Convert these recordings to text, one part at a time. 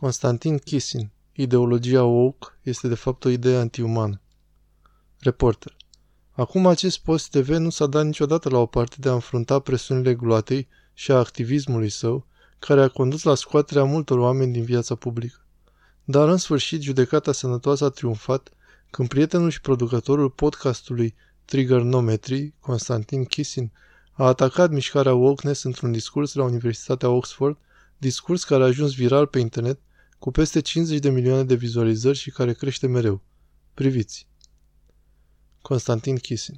Constantin Kissin. Ideologia woke este de fapt o idee antiumană. Reporter. Acum acest post TV nu s-a dat niciodată la o parte de a înfrunta presiunile gloatei și a activismului său, care a condus la scoaterea multor oameni din viața publică. Dar în sfârșit judecata sănătoasă a triumfat când prietenul și producătorul podcastului Triggernometry, Constantin Kissin, a atacat mișcarea wokeness într-un discurs la Universitatea Oxford, discurs care a ajuns viral pe internet cu peste 50 de milioane de vizualizări și care crește mereu. Priviți! Constantin Kissin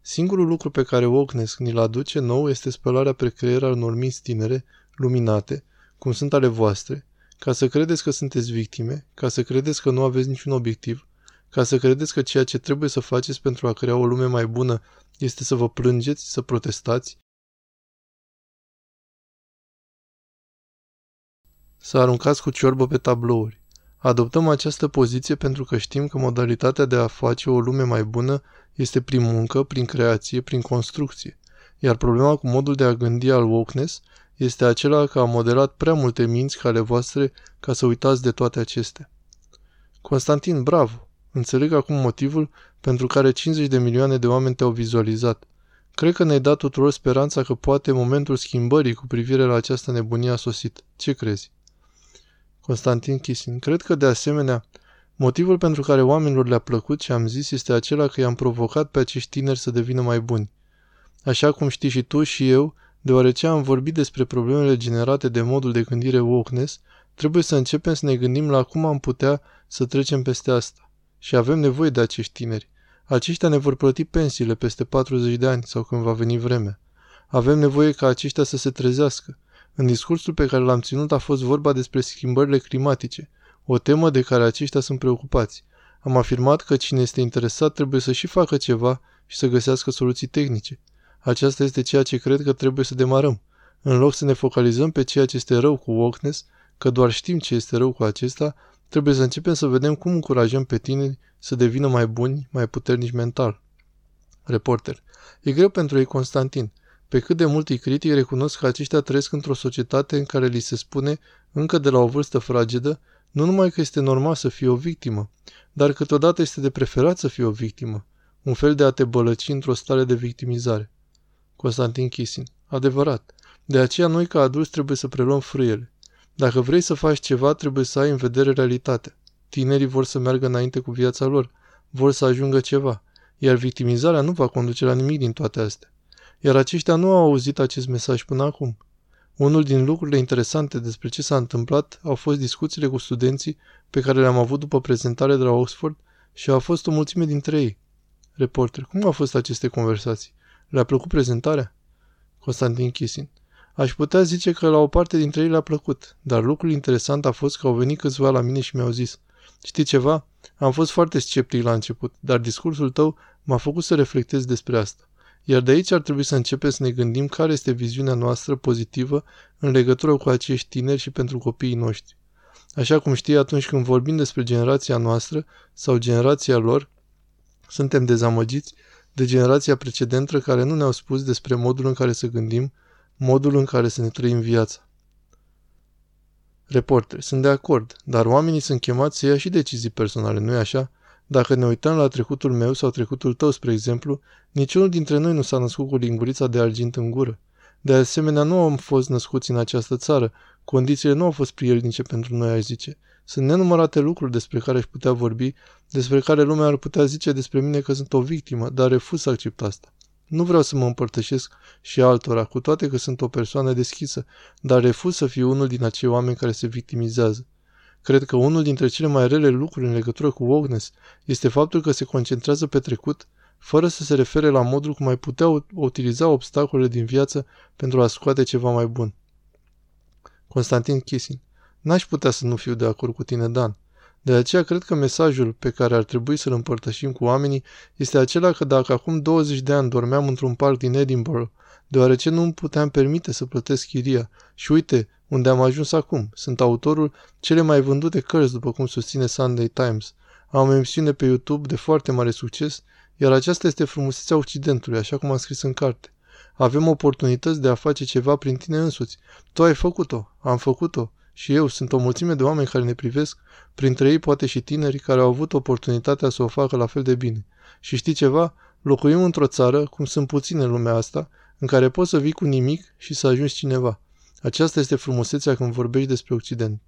Singurul lucru pe care wokeness ni-l aduce nou este spălarea pe creier al unor minți tinere, luminate, cum sunt ale voastre, ca să credeți că sunteți victime, ca să credeți că nu aveți niciun obiectiv, ca să credeți că ceea ce trebuie să faceți pentru a crea o lume mai bună este să vă plângeți, să protestați, să aruncați cu ciorbă pe tablouri. Adoptăm această poziție pentru că știm că modalitatea de a face o lume mai bună este prin muncă, prin creație, prin construcție. Iar problema cu modul de a gândi al wokeness este acela că a modelat prea multe minți ca ale voastre ca să uitați de toate acestea. Constantin, bravo! Înțeleg acum motivul pentru care 50 de milioane de oameni te-au vizualizat. Cred că ne-ai dat tuturor speranța că poate momentul schimbării cu privire la această nebunie a sosit. Ce crezi? Constantin Kisin. Cred că, de asemenea, motivul pentru care oamenilor le-a plăcut ce am zis este acela că i-am provocat pe acești tineri să devină mai buni. Așa cum știi și tu și eu, deoarece am vorbit despre problemele generate de modul de gândire wokeness, trebuie să începem să ne gândim la cum am putea să trecem peste asta. Și avem nevoie de acești tineri. Aceștia ne vor plăti pensiile peste 40 de ani sau când va veni vremea. Avem nevoie ca aceștia să se trezească. În discursul pe care l-am ținut a fost vorba despre schimbările climatice, o temă de care aceștia sunt preocupați. Am afirmat că cine este interesat trebuie să și facă ceva și să găsească soluții tehnice. Aceasta este ceea ce cred că trebuie să demarăm. În loc să ne focalizăm pe ceea ce este rău cu wokeness, că doar știm ce este rău cu acesta, trebuie să începem să vedem cum încurajăm pe tineri să devină mai buni, mai puternici mental. Reporter. E greu pentru ei, Constantin. Pe cât de mult îi critic, recunosc că aceștia trăiesc într-o societate în care li se spune, încă de la o vârstă fragedă, nu numai că este normal să fie o victimă, dar câteodată este de preferat să fie o victimă, un fel de a te bălăci într-o stare de victimizare. Constantin Kisin. Adevărat. De aceea noi ca adulți trebuie să preluăm frâiele. Dacă vrei să faci ceva, trebuie să ai în vedere realitatea. Tinerii vor să meargă înainte cu viața lor, vor să ajungă ceva, iar victimizarea nu va conduce la nimic din toate astea. Iar aceștia nu au auzit acest mesaj până acum. Unul din lucrurile interesante despre ce s-a întâmplat au fost discuțiile cu studenții pe care le-am avut după prezentare de la Oxford și a fost o mulțime dintre ei. Reporter, cum au fost aceste conversații? Le-a plăcut prezentarea? Constantin Kisin. Aș putea zice că la o parte dintre ei le-a plăcut, dar lucrul interesant a fost că au venit câțiva la mine și mi-au zis Știi ceva? Am fost foarte sceptic la început, dar discursul tău m-a făcut să reflectez despre asta. Iar de aici ar trebui să începem să ne gândim care este viziunea noastră pozitivă în legătură cu acești tineri și pentru copiii noștri. Așa cum știi, atunci când vorbim despre generația noastră sau generația lor, suntem dezamăgiți de generația precedentă care nu ne-au spus despre modul în care să gândim, modul în care să ne trăim viața. Reporter, sunt de acord, dar oamenii sunt chemați să ia și decizii personale, nu-i așa? Dacă ne uităm la trecutul meu sau trecutul tău, spre exemplu, niciunul dintre noi nu s-a născut cu lingurița de argint în gură. De asemenea, nu am fost născuți în această țară. Condițiile nu au fost prielnice pentru noi, aș zice. Sunt nenumărate lucruri despre care aș putea vorbi, despre care lumea ar putea zice despre mine că sunt o victimă, dar refuz să accept asta. Nu vreau să mă împărtășesc și altora, cu toate că sunt o persoană deschisă, dar refuz să fiu unul din acei oameni care se victimizează. Cred că unul dintre cele mai rele lucruri în legătură cu wokeness este faptul că se concentrează pe trecut, fără să se refere la modul cum mai putea utiliza obstacolele din viață pentru a scoate ceva mai bun. Constantin Kisin N-aș putea să nu fiu de acord cu tine, Dan. De aceea cred că mesajul pe care ar trebui să-l împărtășim cu oamenii este acela că dacă acum 20 de ani dormeam într-un parc din Edinburgh, deoarece nu îmi puteam permite să plătesc chiria, și uite unde am ajuns acum, sunt autorul cele mai vândute cărți, după cum susține Sunday Times. Am o emisiune pe YouTube de foarte mare succes, iar aceasta este frumusețea Occidentului, așa cum am scris în carte. Avem oportunități de a face ceva prin tine însuți. Tu ai făcut-o, am făcut-o Și eu sunt o mulțime de oameni care ne privesc, printre ei poate și tineri care au avut oportunitatea să o facă la fel de bine. Și știi ceva? Locuim într-o țară, cum sunt puține în lumea asta, în care poți să vii cu nimic și să ajungi cineva. Aceasta este frumusețea când vorbești despre Occident.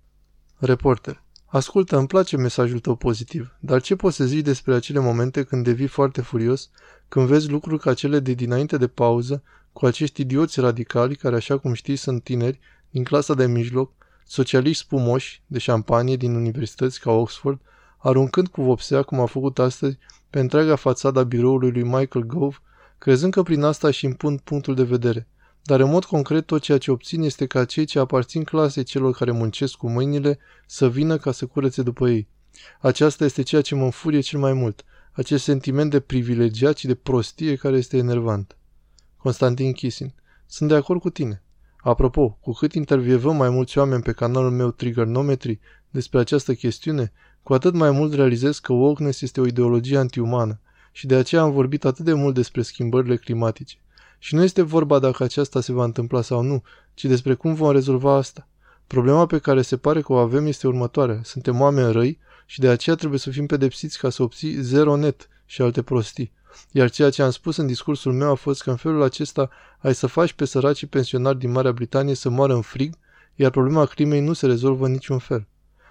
Reporter. Ascultă, îmi place mesajul tău pozitiv, dar ce poți să zici despre acele momente când devii foarte furios, când vezi lucruri ca cele de dinainte de pauză, cu acești idioți radicali care, așa cum știi, sunt tineri, din clasa de mijloc, socialiști spumoși de șampanie din universități ca Oxford, aruncând cu vopsea, cum a făcut astăzi, pe întreaga fațada biroului lui Michael Gove, crezând că prin asta își impun punctul de vedere. Dar în mod concret tot ceea ce obțin este ca cei ce aparțin clasei celor care muncesc cu mâinile să vină ca să curețe după ei. Aceasta este ceea ce mă înfurie cel mai mult, acest sentiment de privilegiat și de prostie care este enervant. Constantin Kisin. Sunt de acord cu tine. Apropo, cu cât intervievăm mai mulți oameni pe canalul meu Triggernometry despre această chestiune, cu atât mai mult realizez că wokeness este o ideologie antiumană și de aceea am vorbit atât de mult despre schimbările climatice. Și nu este vorba dacă aceasta se va întâmpla sau nu, ci despre cum vom rezolva asta. Problema pe care se pare că o avem este următoarea. Suntem oameni răi și de aceea trebuie să fim pedepsiți ca să obții zero net și alte prostii. Iar ceea ce am spus în discursul meu a fost că în felul acesta ai să faci pe săracii pensionari din Marea Britanie să moară în frig, iar problema crimei nu se rezolvă în niciun fel.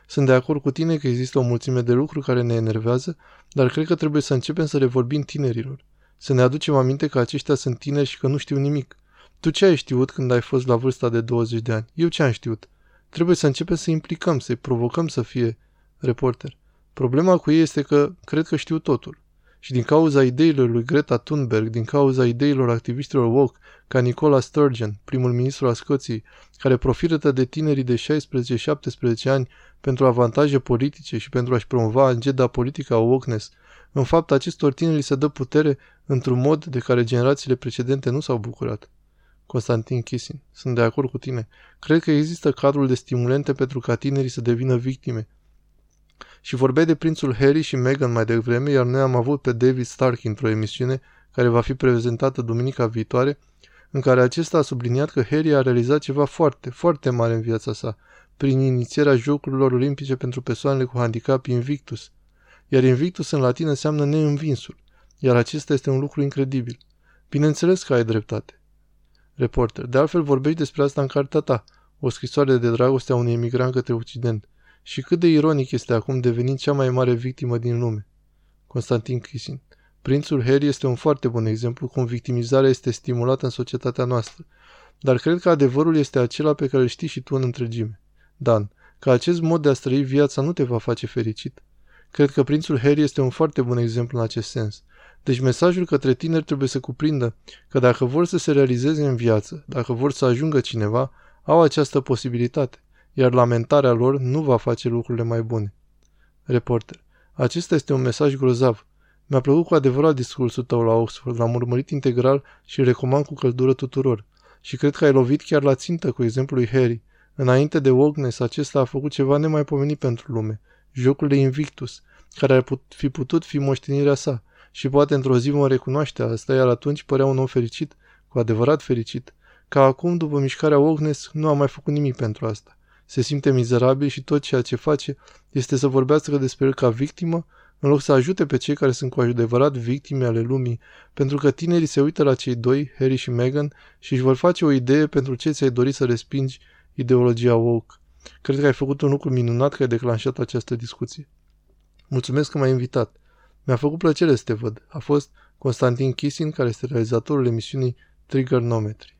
Sunt de acord cu tine că există o mulțime de lucruri care ne enervează, dar cred că trebuie să începem să le vorbim tinerilor. Să ne aducem aminte că aceștia sunt tineri și că nu știu nimic. Tu ce ai știut când ai fost la vârsta de 20 de ani? Eu ce am știut? Trebuie să începem să implicăm, să-i provocăm să fie reporter. Problema cu ei este că cred că știu totul. Și din cauza ideilor lui Greta Thunberg, din cauza ideilor activiștilor woke, ca Nicola Sturgeon, primul ministru al Scoției, care profită de tinerii de 16-17 ani pentru avantaje politice și pentru a-și promova agenda politică a wokeness, în fapt, acestor tineri se dă putere într-un mod de care generațiile precedente nu s-au bucurat. Constantin Kissing. Sunt de acord cu tine. Cred că există cadrul de stimulente pentru ca tinerii să devină victime. Și vorbeai de prințul Harry și Meghan mai devreme, iar noi am avut pe David Stark într-o emisiune care va fi prezentată duminica viitoare, în care acesta a subliniat că Harry a realizat ceva foarte, foarte mare în viața sa, prin inițierea Jocurilor Olimpice pentru persoanele cu handicap Invictus, iar Invictus în latină înseamnă neînvinsul, iar acesta este un lucru incredibil. Bineînțeles că ai dreptate. Reporter, de altfel vorbești despre asta în cartea ta, o scrisoare de dragoste a unui emigrant către Occident. Și cât de ironic este acum devenind cea mai mare victimă din lume. Constantin Crisin. Prințul Harry este un foarte bun exemplu cum victimizarea este stimulată în societatea noastră. Dar cred că adevărul este acela pe care îl știi și tu în întregime. Dan, că acest mod de a trăi viața nu te va face fericit. Cred că prințul Harry este un foarte bun exemplu în acest sens. Deci mesajul către tineri trebuie să cuprindă că dacă vor să se realizeze în viață, dacă vor să ajungă cineva, au această posibilitate, iar lamentarea lor nu va face lucrurile mai bune. Reporter. Acesta este un mesaj grozav. Mi-a plăcut cu adevărat discursul tău la Oxford, l-am urmărit integral și îl recomand cu căldură tuturor. Și cred că ai lovit chiar la țintă cu exemplul lui Harry. Înainte de Wogness, acesta a făcut ceva nemaipomenit pentru lume – jocul de Invictus, care ar put, fi putut fi moștenirea sa și poate într-o zi vom recunoaște asta, iar atunci părea un om fericit, cu adevărat fericit, ca acum, după mișcarea Ognes, nu a mai făcut nimic pentru asta. Se simte mizerabil și tot ceea ce face este să vorbească despre el ca victimă, în loc să ajute pe cei care sunt cu adevărat victime ale lumii, pentru că tinerii se uită la cei doi, Harry și Meghan, și își vor face o idee pentru ce ți-ai dori să respingi ideologia woke. Cred că ai făcut un lucru minunat că ai declanșat această discuție. Mulțumesc că m-ai invitat. Mi-a făcut plăcere să te văd. A fost Constantin Kisin, care este realizatorul emisiunii Triggernometry.